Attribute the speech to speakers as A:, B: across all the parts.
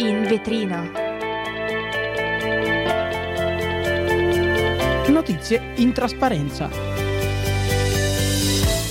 A: In vetrina.
B: Notizie in trasparenza.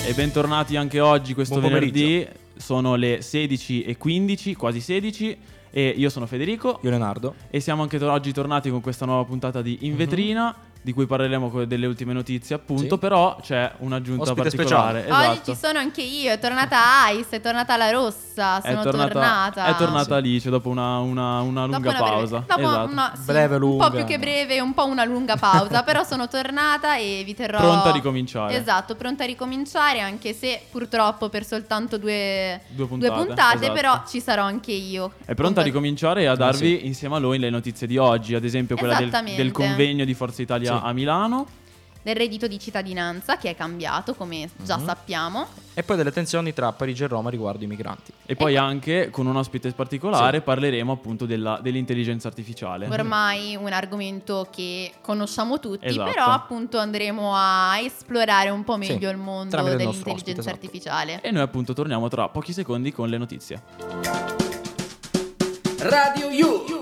C: E bentornati anche oggi, questo
D: Buon
C: venerdì. Sono le 16.15, quasi 16. E io sono Federico.
D: Io Leonardo.
C: E siamo anche to- oggi tornati con questa nuova puntata di
D: Mhm.
C: In Vetrina. Di cui parleremo delle ultime notizie, appunto.
D: Sì.
C: Però c'è un'aggiunta
D: Ospite
C: particolare.
D: speciale.
C: Esatto.
E: Oggi ci sono anche io, è tornata Ice, è tornata la rossa, sono
C: è tornata,
E: tornata.
C: È tornata
D: Sì.
C: Alice dopo una, una- una
E: Dopo
C: lunga
E: una breve-
C: pausa.
E: dopo
C: Esatto.
E: una- sì,
D: Breve,
E: Un
D: lunga.
E: po' più che breve, un po' una lunga pausa, però sono tornata e vi terrò...
C: Pronta a ricominciare.
E: Esatto, pronta a ricominciare, anche se purtroppo per soltanto due,
C: Due puntate,
E: puntate,
C: esatto.
E: però ci sarò anche io.
C: È pronta a ricominciare e a darvi insieme a noi le notizie di oggi, ad esempio quella del, del convegno di Forza Italia
D: Sì.
C: a Milano.
E: del reddito di cittadinanza che è cambiato, come già
C: Mhm.
E: sappiamo.
D: E poi delle tensioni tra Parigi e Roma riguardo i migranti.
C: E poi
E: Ecco.
C: anche con un ospite particolare
D: Sì.
C: parleremo appunto della- dell'intelligenza artificiale.
E: Ormai un argomento che conosciamo tutti,
C: Esatto.
E: però appunto andremo a esplorare un po'
D: Sì,
E: meglio il mondo
D: tramite il nostro
E: dell'intelligenza
D: ospite, esatto.
E: artificiale.
C: E noi appunto torniamo tra pochi secondi con le notizie.
F: Radio You.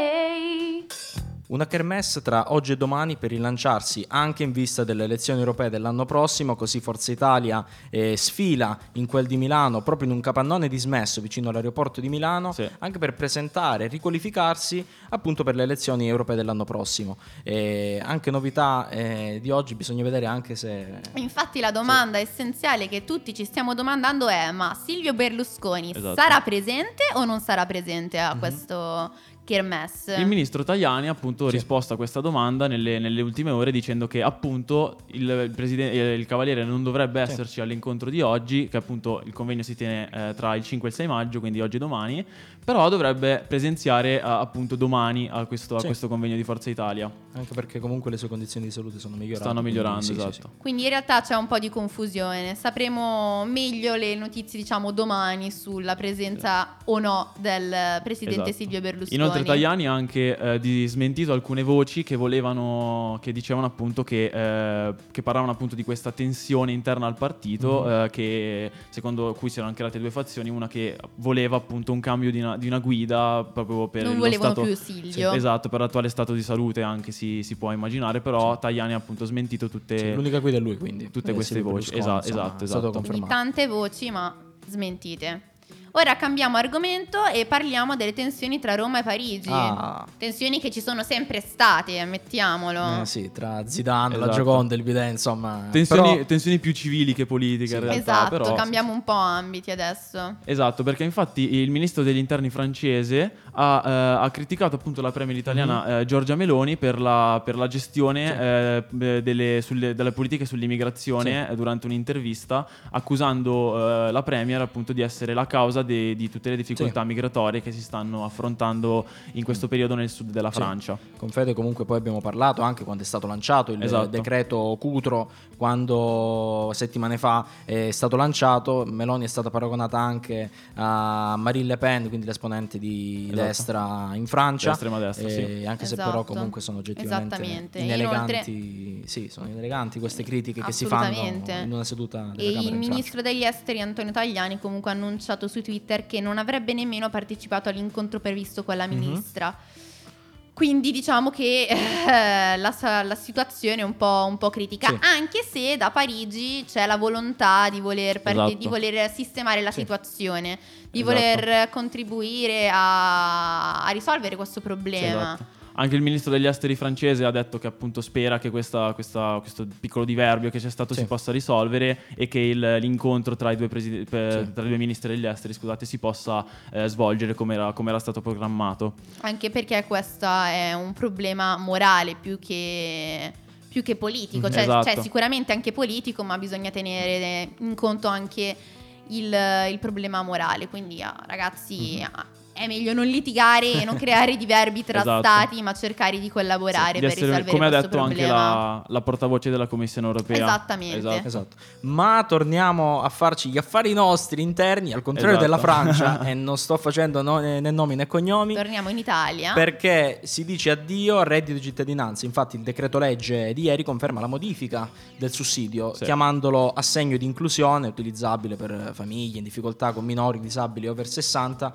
A: Play.
D: Una kermesse tra oggi e domani per rilanciarsi anche in vista delle elezioni europee dell'anno prossimo, così Forza Italia eh, sfila in quel di Milano proprio in un capannone dismesso vicino all'aeroporto di Milano,
C: Sì.
D: anche per presentare e riqualificarsi appunto per le elezioni europee dell'anno prossimo. E anche novità eh, di oggi bisogna vedere anche se...
E: Infatti la domanda essenziale che tutti ci stiamo domandando è ma Silvio Berlusconi
C: Esatto.
E: sarà presente o non sarà presente a questo Kermesse?
C: Il ministro Tajani ha appunto
D: Sì.
C: risposto a questa domanda nelle, nelle ultime ore dicendo che appunto il, presiden- il cavaliere non dovrebbe
D: Sì.
C: esserci all'incontro di oggi, che appunto il convegno si tiene eh, tra il 5 e il 6 maggio, quindi oggi e domani, però dovrebbe presenziare eh, appunto domani a questo, a
D: Sì.
C: questo convegno di Forza Italia.
D: Anche perché comunque le sue condizioni di salute sono migliorate.
C: Stanno
D: quindi
C: migliorando,
D: sì,
C: esatto.
D: sì.
E: Quindi in realtà c'è un po' di confusione. Sapremo meglio le notizie, diciamo, domani sulla presenza o no del presidente
C: Esatto.
E: Silvio Berlusconi.
C: Inoltre Tajani ha anche eh, smentito alcune voci che volevano, che dicevano appunto che, eh, che parlavano appunto di questa tensione interna al partito,
D: Mhm.
C: eh, che secondo cui si erano create due fazioni, una che voleva appunto un cambio di una, di una guida proprio per
E: non
C: lo stato...
E: più Silvio.
C: Esatto, per l'attuale stato di salute anche si, si può immaginare, però Tajani ha appunto smentito tutte...
D: Sì, l'unica guida è lui, quindi.
C: tutte queste voci. Esatto, esatto, esatto.
E: Quindi tante voci, ma smentite. Ora cambiamo argomento e parliamo delle tensioni tra Roma e Parigi.
D: Ah.
E: Tensioni che ci sono sempre state, ammettiamolo.
D: Eh, sì, tra Zidane, la
C: Esatto.
D: Gioconda e il Bidet, insomma.
C: Tensioni,
D: però-
C: tensioni più civili che politiche
D: Sì.
C: in realtà,
E: esatto,
C: però...
E: cambiamo un po' ambiti adesso.
C: Esatto, perché infatti il ministro degli interni francese ha, eh, ha criticato appunto la premier italiana
D: Mhm.
C: eh, Giorgia Meloni per la, per la gestione eh, beh, delle, sulle- delle politiche sull'immigrazione eh, durante un'intervista, accusando eh, la premier appunto di essere la causa de- di tutte le difficoltà migratorie che si stanno affrontando in questo periodo nel sud della
D: Sì.
C: Francia.
D: Con Fede comunque poi abbiamo parlato anche quando è stato lanciato il
C: Esatto.
D: decreto Cutro, quando settimane fa è stato lanciato, Meloni è stata paragonata anche a Marine Le Pen, quindi l'esponente di
C: Esatto.
D: Destra in Francia.
C: Destra, sì.
D: Anche se
E: Esatto.
D: però comunque sono oggettivamente ineleganti. Sì, sono ineleganti queste critiche che si fanno in una seduta della
E: E
D: Camera
E: il ministro degli esteri Antonio Tajani comunque ha annunciato su Twitter che non avrebbe nemmeno partecipato all'incontro previsto con la
D: Mhm.
E: ministra. Quindi diciamo che eh, la, la situazione è un po', un po' critica,
D: Sì.
E: anche se da Parigi c'è la volontà di voler, parti-
C: Esatto.
E: di voler sistemare la
D: Sì.
E: situazione, di
C: Esatto.
E: voler contribuire a, a risolvere questo problema.
C: Esatto. Anche il ministro degli esteri francese ha detto che appunto spera che questa- questa- questo piccolo diverbio che c'è stato
D: Sì.
C: si possa risolvere e che il- l'incontro tra i due, preside- per-
D: Sì.
C: tra i due ministri degli esteri scusate, si possa eh, svolgere come era, come era stato programmato.
E: Anche perché questo è un problema morale più che, più che politico.
D: Mhm.
E: Cioè,
C: Esatto.
E: cioè, sicuramente anche politico, ma bisogna tenere in conto anche il, il problema morale. Quindi, ah, ragazzi,
C: Mhm.
E: È meglio non litigare e non creare diverbi tra
C: Esatto.
E: stati, ma cercare di collaborare
C: Di
E: per
C: essere-
E: risolvere
C: come ha
E: questo
C: detto anche
E: problema.
C: la, la portavoce della Commissione europea.
E: Esattamente.
C: Esatto.
D: Esatto. Ma torniamo a farci gli affari nostri interni, al contrario
C: Esatto.
D: della Francia, e non sto facendo no- né nomi né cognomi.
E: Torniamo in Italia.
D: Perché si dice addio al reddito di cittadinanza. Infatti, il decreto legge di ieri conferma la modifica del sussidio,
C: Sì.
D: chiamandolo assegno di inclusione, utilizzabile per famiglie in difficoltà con minori disabili over 60,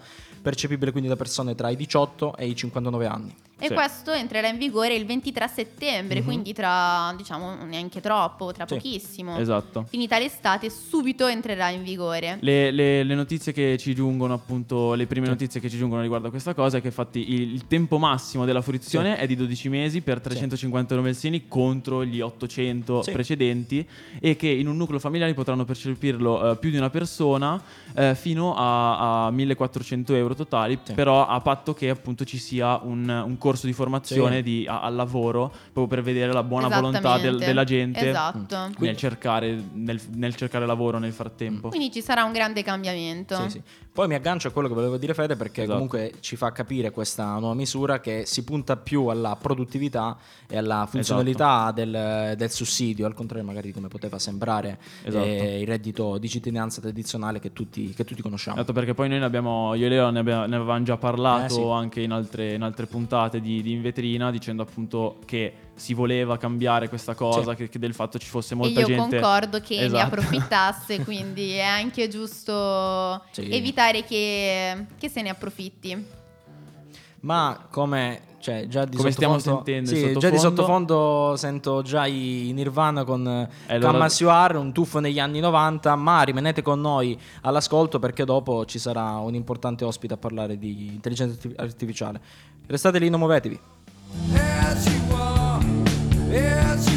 D: percepibile quindi da persone tra i 18 e i 59 anni.
E: E
C: Sì.
E: questo entrerà in vigore il 23 settembre,
D: Mhm.
E: quindi tra, diciamo, neanche troppo, tra
D: Sì.
E: pochissimo.
C: Esatto.
E: Finita l'estate, subito entrerà in vigore.
C: Le, le- le notizie che ci giungono, appunto, le prime notizie che ci giungono riguardo a questa cosa è che infatti il, il tempo massimo della fruizione è di 12 mesi per 350 mensili contro gli 800
D: Sì.
C: precedenti e che in un nucleo familiare potranno percepirlo eh, più di una persona eh, fino a, a 1400 euro totali,
D: Sì.
C: però a patto che appunto ci sia un, un corso di formazione
D: Sì.
C: di- a- al lavoro proprio per vedere la buona volontà del- della gente
E: Esatto.
C: nel cercare, nel- nel cercare lavoro nel frattempo.
E: Quindi ci sarà un grande cambiamento.
D: Sì, sì. Poi mi aggancio a quello che volevo dire Fede perché
C: Esatto.
D: comunque ci fa capire questa nuova misura che si punta più alla produttività e alla funzionalità del, del sussidio, al contrario magari di come poteva sembrare
C: Esatto.
D: eh, il reddito di cittadinanza tradizionale che tutti, che tutti conosciamo.
C: Esatto, perché poi noi ne abbiamo, io e Leo ne, abbiamo- ne avevamo già parlato
D: Eh, sì.
C: anche in altre, in altre puntate di, di In Vetrina, dicendo appunto che si voleva cambiare questa cosa,
D: Sì.
C: che, che del fatto ci fosse
E: E
C: molta
E: io
C: gente.
E: concordo che ne
C: Esatto.
E: approfittasse, quindi è anche giusto
D: Sì.
E: evitare che, che se ne approfitti.
D: Ma come, cioè, già di
C: Come stiamo
D: sottofondo-
C: sentendo
D: sì,
C: in
D: già di
C: sottofondo-
D: sento già i Nirvana con eh,
C: allora-
D: Come Suar, un tuffo negli anni 90, ma rimanete con noi all'ascolto perché dopo ci sarà un importante ospite a parlare di intelligenza arti- artificiale. Restate lì, non muovetevi.
F: As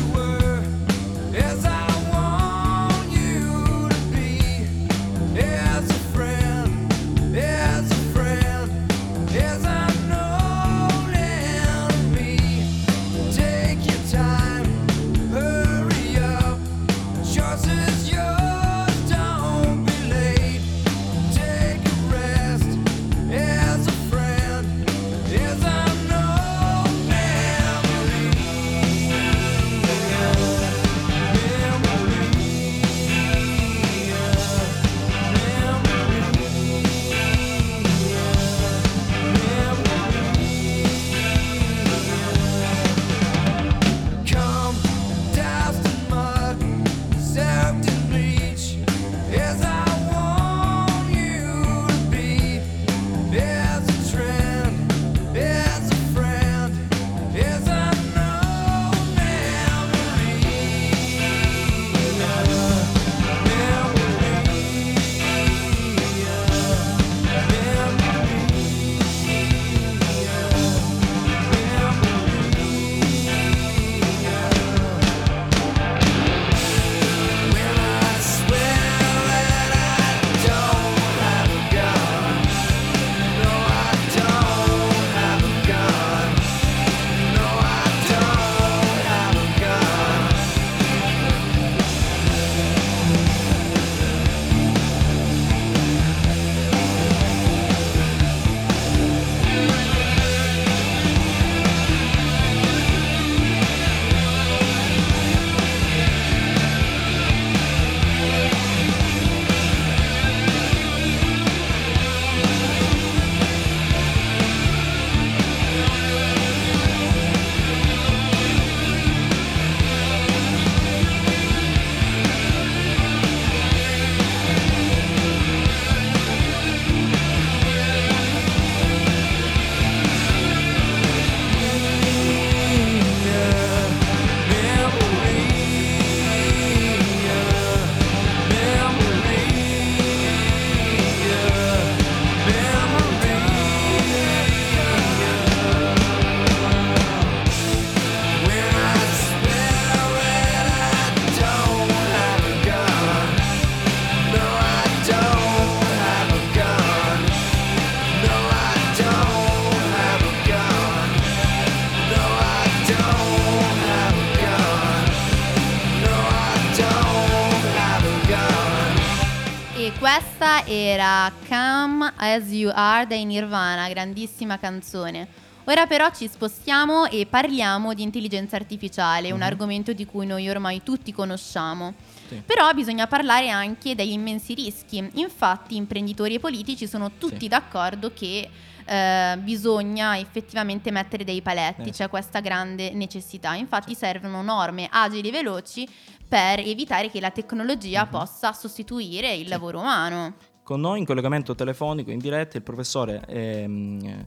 E: era Come As You Are dai Nirvana, grandissima canzone. Ora però ci spostiamo e parliamo di intelligenza artificiale, un argomento di cui noi ormai tutti conosciamo.
D: Sì.
E: Però bisogna parlare anche degli immensi rischi. Infatti imprenditori e politici sono tutti
D: Sì.
E: d'accordo che eh, bisogna effettivamente mettere dei paletti,
D: Eh,
E: c'è questa grande necessità. Infatti servono norme agili e veloci per evitare che la tecnologia
D: Mhm.
E: possa sostituire il lavoro umano.
D: Con noi in collegamento telefonico in diretta il professore ehm,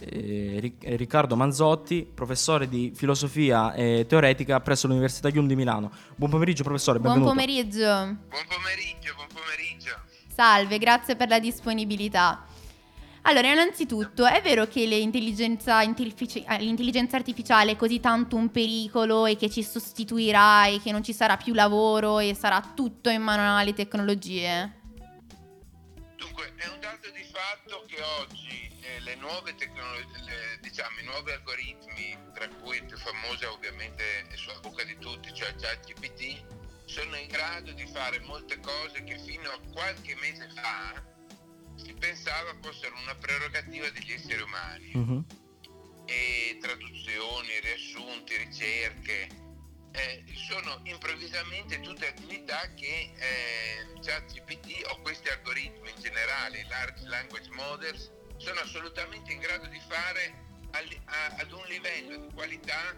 D: eh, eh, Riccardo Manzotti, professore di filosofia eh, teoretica presso l'Università Yum di Milano. Buon pomeriggio professore,
E: Buon
D: benvenuto.
E: pomeriggio.
G: Buon pomeriggio, buon pomeriggio.
E: Salve, grazie per la disponibilità. Allora, innanzitutto, è vero che l'intelligenza, eh, l'intelligenza artificiale è così tanto un pericolo e che ci sostituirà e che non ci sarà più lavoro e sarà tutto in mano alle tecnologie?
G: Dunque, è un dato di fatto che oggi eh, le nuove tecnologie, diciamo, i nuovi algoritmi, tra cui il più famoso ovviamente è sulla bocca di tutti, cioè ChatGPT, sono in grado di fare molte cose che fino a qualche mese fa si pensava fossero una prerogativa degli esseri umani.
D: Mhm.
G: e traduzioni, riassunti, ricerche, eh, sono improvvisamente tutte attività che eh, ChatGPT o questi algoritmi in generale, large language models, sono assolutamente in grado di fare al- a- ad un livello di qualità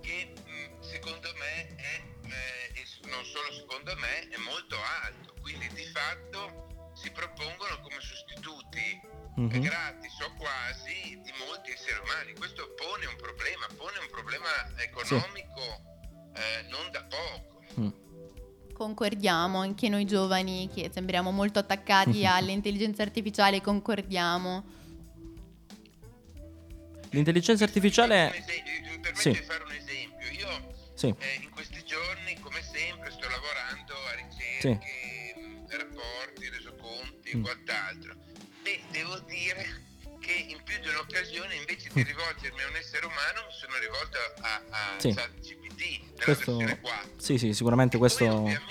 G: che mh, secondo me è, eh, non solo secondo me, è molto alto. Quindi di fatto si propongono come sostituti
D: Mhm.
G: è gratis o quasi di molti esseri umani. Questo pone un problema, pone un problema economico eh, non da poco.
D: Mm.
E: Concordiamo, anche noi giovani che sembriamo molto attaccati all'intelligenza artificiale, concordiamo.
D: L'intelligenza artificiale...
G: Mi permetto
D: Sì.
G: di fare un esempio. Io
D: Sì.
G: eh, in questi giorni, come sempre, sto lavorando a ricerche, mh, rapporti, resoconti e
D: Mm.
G: quant'altro. E devo dire che in più di un'occasione, invece di rivolgermi a un essere umano, mi sono rivolto a, a
D: Mm. Sì.
G: ChatGPT
D: Questo...
G: versione 4.
D: Sì, sì, sicuramente
G: Poi
D: questo...
G: ovviamente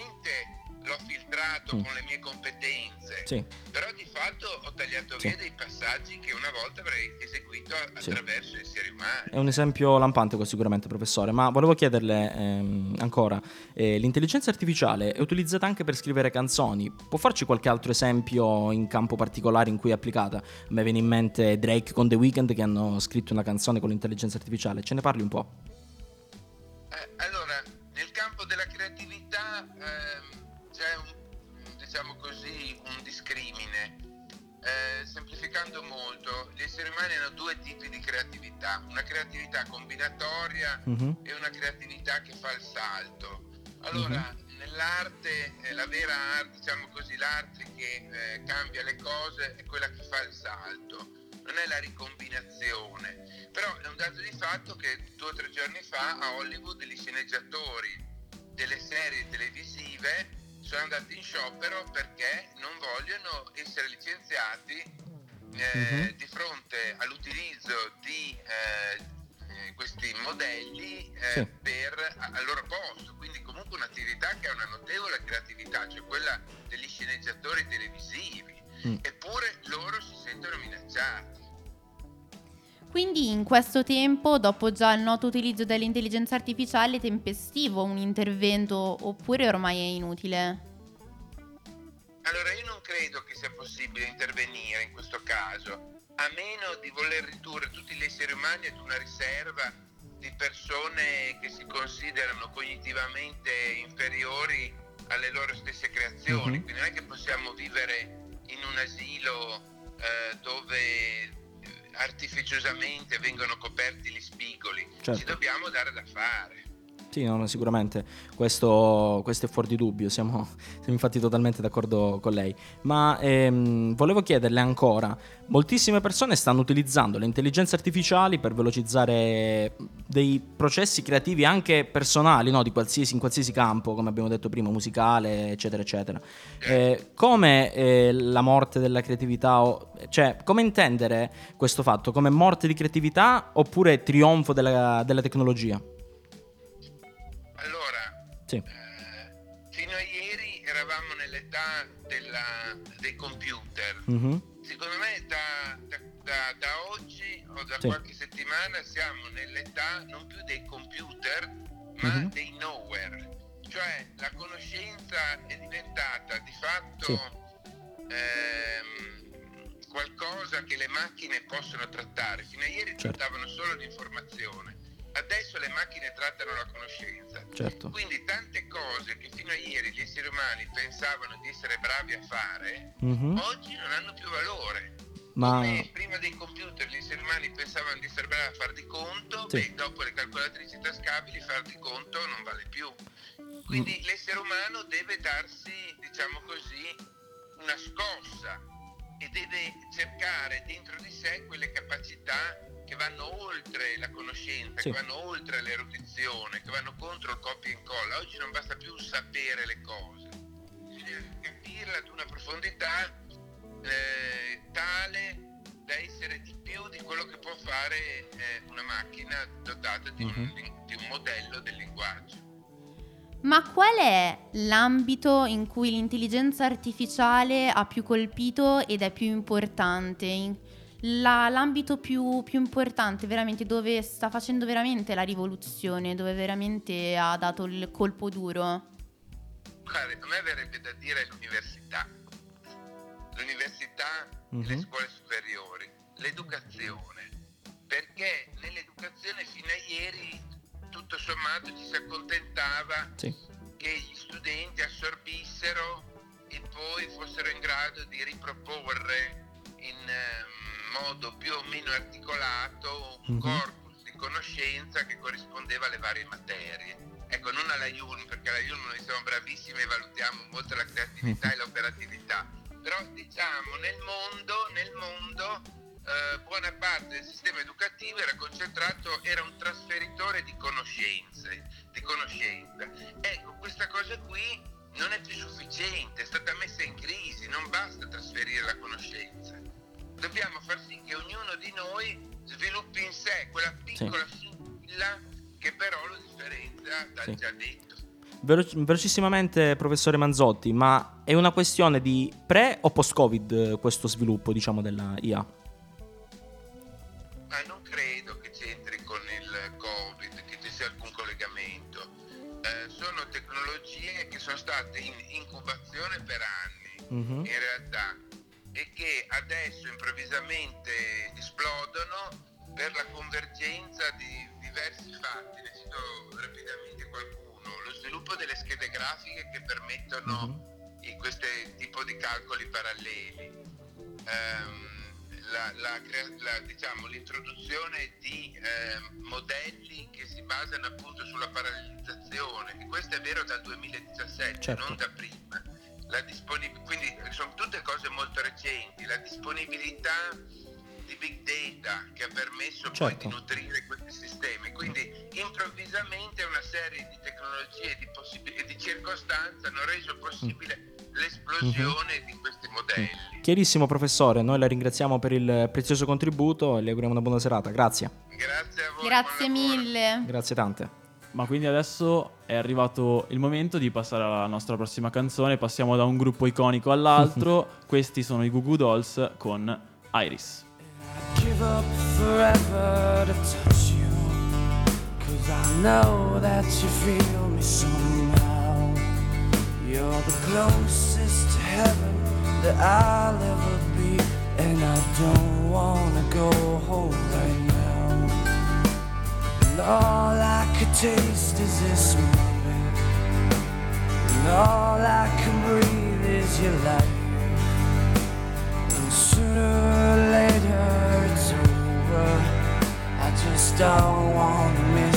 G: l'ho filtrato
D: Mm.
G: con le mie competenze,
D: Sì.
G: però di fatto ho tagliato
D: Sì.
G: via dei passaggi che una volta avrei eseguito a-
D: Sì.
G: attraverso esseri umani.
D: È un esempio lampante questo sicuramente, professore, ma volevo chiederle ehm, ancora, eh, l'intelligenza artificiale è utilizzata anche per scrivere canzoni, può farci qualche altro esempio in campo particolare in cui è applicata? A me viene in mente Drake con The Weeknd che hanno scritto una canzone con l'intelligenza artificiale, ce ne parli un po'?
G: Campo della creatività ehm, c'è un, diciamo così, un discrimine. Eh, semplificando molto, gli esseri umani hanno due tipi di creatività, una creatività combinatoria
D: Mhm.
G: e una creatività che fa il salto. Allora, nell'arte, eh, la vera arte, diciamo così, l'arte che eh, cambia le cose è quella che fa il salto, non è la ricombinazione. Però è un dato di fatto che due o tre giorni fa a Hollywood gli sceneggiatori delle serie televisive sono andati in sciopero perché non vogliono essere licenziati eh,
D: Mhm.
G: di fronte all'utilizzo di eh, eh, questi modelli eh,
D: Sì.
G: per, a- al loro posto. Quindi comunque un'attività che ha una notevole creatività, cioè quella degli sceneggiatori televisivi.
D: Mm.
G: Eppure loro si sentono minacciati.
E: Quindi in questo tempo, dopo già il noto utilizzo dell'intelligenza artificiale, è tempestivo un intervento oppure ormai è inutile?
G: Allora io non credo che sia possibile intervenire in questo caso, a meno di voler ridurre tutti gli esseri umani ad una riserva di persone che si considerano cognitivamente inferiori alle loro stesse creazioni.
D: Mhm.
G: Quindi non è che possiamo vivere in un asilo eh, dove artificiosamente vengono coperti gli spigoli.
D: Certo.
G: Ci dobbiamo dare da fare.
D: Sì, no, sicuramente questo, questo è fuori di dubbio, siamo, siamo infatti totalmente d'accordo con lei. Ma ehm, volevo chiederle ancora, moltissime persone stanno utilizzando le intelligenze artificiali per velocizzare dei processi creativi anche personali, no? qualsiasi, in qualsiasi campo, come abbiamo detto prima, musicale, eccetera, eccetera. Eh, come eh, la morte della creatività, o- cioè come intendere questo fatto? Come morte di creatività oppure trionfo della- della tecnologia? Sì.
G: Eh, fino a ieri eravamo nell'età della- dei computer.
D: Mhm.
G: Secondo me da, da- da- oggi o da
D: Sì.
G: qualche settimana siamo nell'età non più dei computer, ma
D: Mhm.
G: dei nowhere. Cioè la conoscenza è diventata di fatto
D: Sì.
G: ehm, qualcosa che le macchine possono trattare. Fino a ieri
D: Certo.
G: trattavano solo l'informazione. Adesso le macchine trattano la conoscenza.
D: Certo.
G: Quindi tante cose che fino a ieri gli esseri umani pensavano di essere bravi a fare,
D: Mhm.
G: oggi non hanno più valore.
D: Ma
G: Come prima dei computer gli esseri umani pensavano di essere bravi a far di conto,
D: Sì.
G: beh, dopo le calcolatrici tascabili far di conto non vale più. Quindi
D: Mm.
G: l'essere umano deve darsi, diciamo così, una scossa e deve cercare dentro di sé quelle capacità che vanno oltre la conoscenza,
D: Sì.
G: che vanno oltre l'erudizione, che vanno contro il copia e incolla. Oggi non basta più sapere le cose, bisogna capirle ad una profondità eh, tale da essere di più di quello che può fare eh, una macchina dotata di, un,
D: Mhm.
G: di un modello del linguaggio.
E: Ma qual è l'ambito in cui l'intelligenza artificiale ha più colpito ed è più importante? La- l'ambito più, più importante, veramente, dove sta facendo veramente la rivoluzione, dove veramente ha dato il colpo duro?
G: Guarda, a me verrebbe da dire l'università. L'università e le
D: Mhm.
G: scuole superiori, l'educazione. Perché nell'educazione fino a ieri tutto sommato ci si accontentava
D: sì.
G: che gli studenti assorbissero e poi fossero in grado di riproporre in ehm, modo più o meno articolato un
D: Mhm.
G: corpus di conoscenza che corrispondeva alle varie materie. Ecco, non alla IULM, perché alla IULM noi siamo bravissimi e valutiamo molto la creatività e l'operatività, però diciamo nel mondo, nel mondo eh, buona parte del sistema educativo era concentrato, era un trasferitore di conoscenze, di conoscenza. Ecco, questa cosa qui non è più sufficiente, è stata messa in crisi, non basta trasferire la conoscenza. Dobbiamo far sì che ognuno di noi sviluppi in sé quella piccola scintilla che però lo differenzia dal
D: Sì.
G: già detto.
D: Velo- velocissimamente, professore Manzotti, ma è una questione di pre o post-Covid eh, questo sviluppo, diciamo, della IA?
G: Adesso improvvisamente esplodono per la convergenza di diversi fatti. Ne cito rapidamente qualcuno. Lo sviluppo delle schede grafiche che permettono i- questo tipo di calcoli paralleli. Ehm, la- la la- diciamo, l'introduzione di ehm, modelli che si basano appunto sulla parallelizzazione, e questo è vero dal 2017,
D: Certo.
G: non da prima. La disponib- quindi sono tutte cose molto recenti, la disponibilità di big data che ha permesso poi
D: Certo.
G: di nutrire questi sistemi. Quindi improvvisamente una serie di tecnologie e di, possib- di circostanze hanno reso possibile l'esplosione di questi modelli.
D: Chiarissimo, professore. Noi la ringraziamo per il prezioso contributo e le auguriamo una buona serata. Grazie.
G: Grazie a voi.
E: Grazie mille.
D: Grazie tante.
C: Ma quindi adesso è arrivato il momento di passare alla nostra prossima canzone. Passiamo da un gruppo iconico all'altro. Questi sono i Goo Goo Dolls con Iris.
F: give up forever to touch you. Cause I know that you feel me somehow. You're the closest to heaven that I'll ever be. And I don't wanna go home right now. And all I could taste is this moment. And all I can breathe is your light. And sooner or later it's over. I just don't wanna miss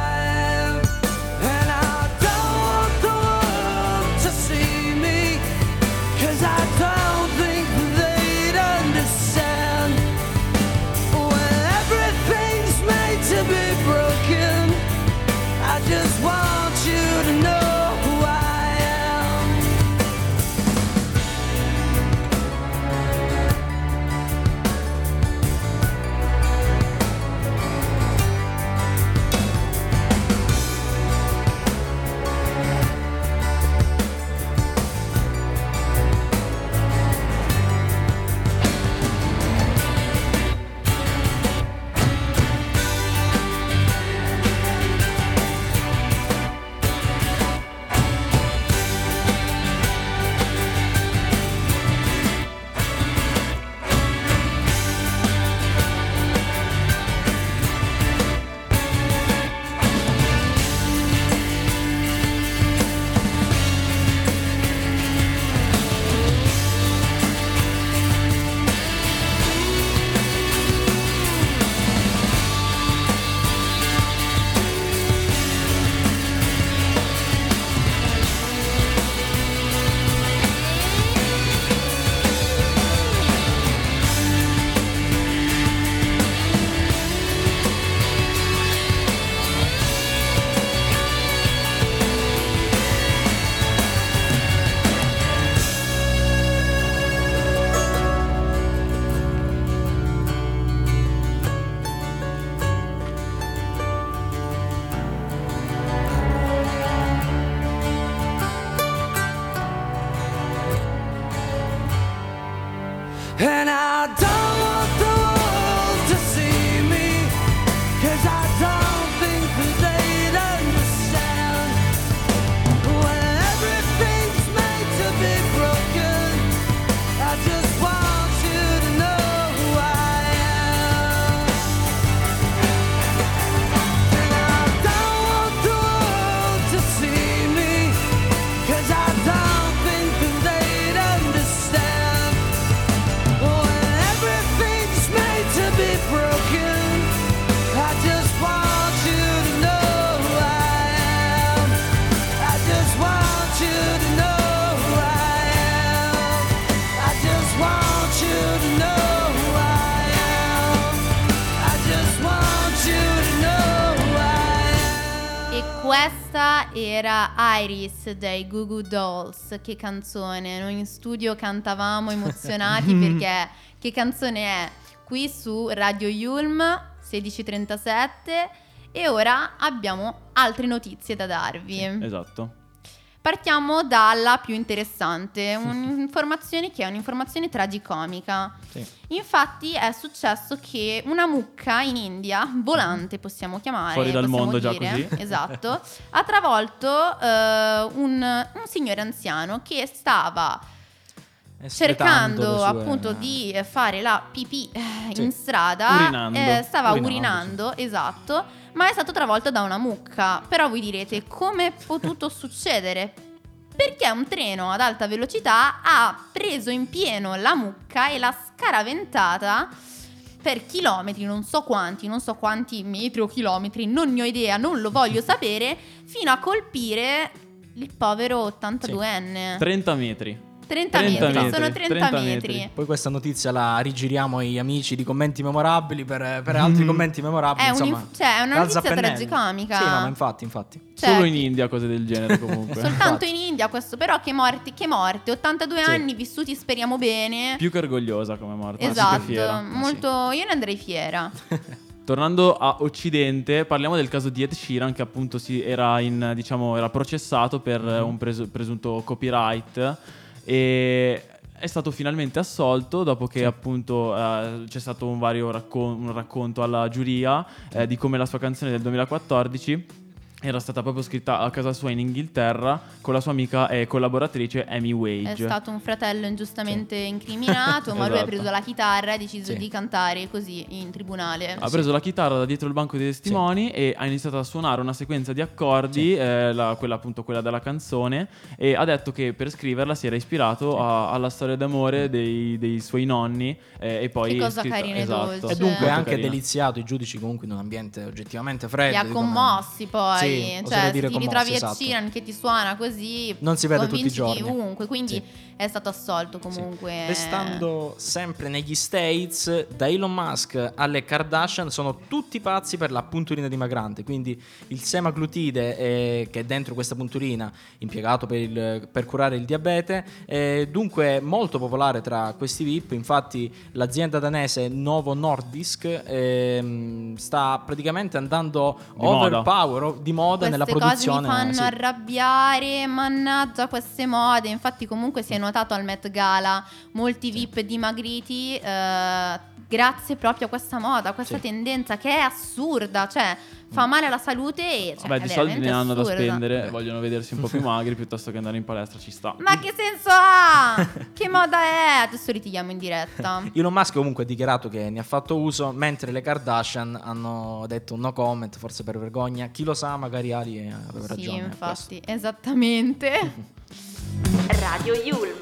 E: Questa era Iris dei Goo Goo Dolls. Che canzone! Noi in studio cantavamo emozionati perché che canzone è? Qui su Radio Yulm 1637 e ora abbiamo altre notizie da darvi.
C: Esatto.
E: Partiamo dalla più interessante, un'informazione che è un'informazione tragicomica.
D: Sì.
E: Infatti è successo che una mucca in India, volante possiamo chiamare,
C: Fuori dal mondo già
E: dire,
C: così.
E: esatto, ha travolto eh, un, un signore anziano che stava cercando
D: le sue-
E: appunto di fare la pipì eh,
D: Sì.
E: in strada,
C: Urinando.
E: eh, stava
D: Urinando,
E: urinando, esatto, ma è stato travolto da una mucca. Però voi direte come è potuto succedere? Perché un treno ad alta velocità ha preso in pieno la mucca e l'ha scaraventata per chilometri, non so quanti, non so quanti metri o chilometri, non ne ho idea, non lo voglio sapere, fino a colpire il povero 82enne.
C: 30 metri.
E: 30,
C: 30
E: metri,
C: metri,
E: sono 30,
C: 30
E: metri.
C: metri.
D: Poi questa notizia la rigiriamo ai amici di commenti memorabili per, per altri commenti memorabili.
E: È,
D: insomma,
E: un'inf- cioè, è una notizia
D: pennelli.
E: tragicomica.
D: Sì, no, ma infatti, infatti.
E: Cioè,
C: Solo in India cose del genere comunque.
E: Soltanto in India questo, però che morte, che morte, 82
D: Sì.
E: anni vissuti speriamo bene.
C: Più che orgogliosa come morte.
E: esatto,
C: fiera.
E: molto io ne andrei fiera.
C: Tornando a Occidente, parliamo del caso di Ed Sheeran che appunto si era, in, diciamo, era processato per
E: Mhm.
C: un presu- presunto copyright e è stato finalmente assolto dopo che appunto eh, c'è stato un vario raccon- un racconto alla giuria eh, di come la sua canzone del 2014 era stata proprio scritta a casa sua in Inghilterra con la sua amica e collaboratrice Amy
E: È
C: Wage.
E: stato un fratello ingiustamente incriminato, ma lui ha
C: Esatto.
E: preso la chitarra e ha deciso
D: Sì.
E: di cantare così in tribunale.
C: Ha preso la chitarra da dietro il banco dei testimoni e ha iniziato a suonare una sequenza di accordi, eh, la- quella appunto quella della canzone, e ha detto che per scriverla si era ispirato a- alla storia d'amore dei, dei suoi nonni eh, e poi
E: Che cosa
C: scritta-
E: carina e
C: esatto.
E: dolce.
D: E dunque
C: Molto
D: anche
C: carina.
D: deliziato i giudici comunque in un ambiente oggettivamente freddo.
E: Li ha commossi poi,
D: Sì,
E: cioè se ti ritrovi
D: esatto.
E: Ed Sheeran che ti suona così,
D: Non si vede tutti i giorni.
E: ovunque, quindi
D: Sì.
E: è stato assolto comunque.
D: Restando sempre negli States, da Elon Musk alle Kardashian sono tutti pazzi per la punturina dimagrante. Quindi il semaglutide eh, che è dentro questa punturina, impiegato per, il- per curare il diabete, è dunque molto popolare tra questi VIP. Infatti, l'azienda danese Novo Nordisk ehm, sta praticamente andando
C: Di moda.
D: overpower o- di moda
E: Queste
D: nella
E: cose
D: produzione.
E: mi fanno
D: sì.
E: arrabbiare, mannaggia queste mode. Infatti, comunque si è notato al Met Gala molti VIP dimagriti. eh, grazie proprio a questa moda, a questa
D: Sì.
E: tendenza che è assurda. Cioè, fa male alla salute e. Cioè,
C: Vabbè, di soldi ne hanno da
E: assurda.
C: spendere, vogliono vedersi un po' più magri piuttosto che andare in palestra, ci sta.
E: Ma che senso ha? che moda è? Adesso litighiamo in diretta.
D: Elon Musk comunque ha dichiarato che ne ha fatto uso, mentre le Kardashian hanno detto no comment, forse per vergogna. Chi lo sa, magari Ari eh, aveva
E: sì,
D: ragione. a
E: infatti, esattamente.
A: Radio Yulm.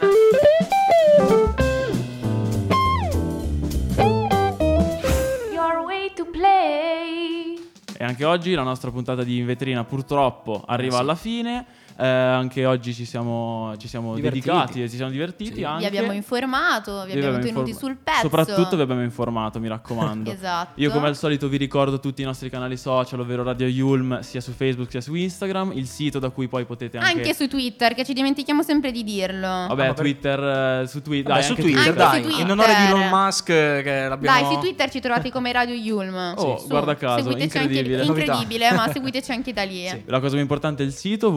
C: E anche oggi la nostra puntata di In Vetrina purtroppo arriva
D: Eh
C: alla fine. Eh, anche oggi ci siamo, ci siamo dedicati e ci siamo divertiti
D: Sì.
C: anche.
E: Vi abbiamo informato, vi abbiamo tenuti
C: informa-
E: sul pezzo.
C: Soprattutto vi abbiamo informato, mi raccomando.
E: Esatto.
C: Io come al solito vi ricordo tutti i nostri canali social, ovvero Radio Yulm, sia su Facebook sia su Instagram, il sito da cui poi potete anche...
E: Anche su Twitter, che ci dimentichiamo sempre di dirlo.
C: Vabbè,
D: Ah, ma per-
C: Twitter, eh, su Twitter.
D: Vabbè,
C: dai,
D: su Twitter, dai,
E: su Twitter.
D: in onore di Elon Musk eh, che l'abbiamo...
E: Dai, su Twitter ci trovate come Radio Yulm.
C: Oh,
E: Su,
C: guarda caso,
E: seguiteci anche-
C: incredibile.
E: incredibile, ma seguiteci anche da lì.
D: Sì.
C: La cosa più importante è il sito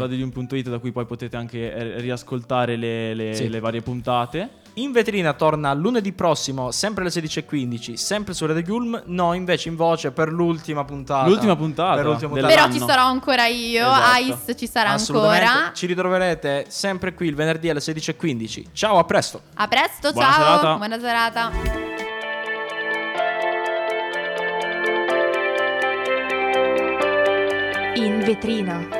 C: www.radioyulm.it da cui poi potete anche eh, riascoltare le, le-
D: Sì.
C: le varie puntate.
D: In vetrina torna lunedì prossimo, sempre alle 16.15, sempre su Radio Gulm. No, invece in voce per l'ultima puntata.
C: L'ultima puntata
D: Per l'ultima
C: della-
D: puntata.
E: Però ci sarò ancora io,
C: Esatto.
E: Ice ci sarà ancora.
D: Ci ritroverete sempre qui il venerdì alle 16.15. Ciao, a presto.
E: A presto,
C: Buona
E: ciao.
C: serata.
E: Buona serata.
A: In vetrina.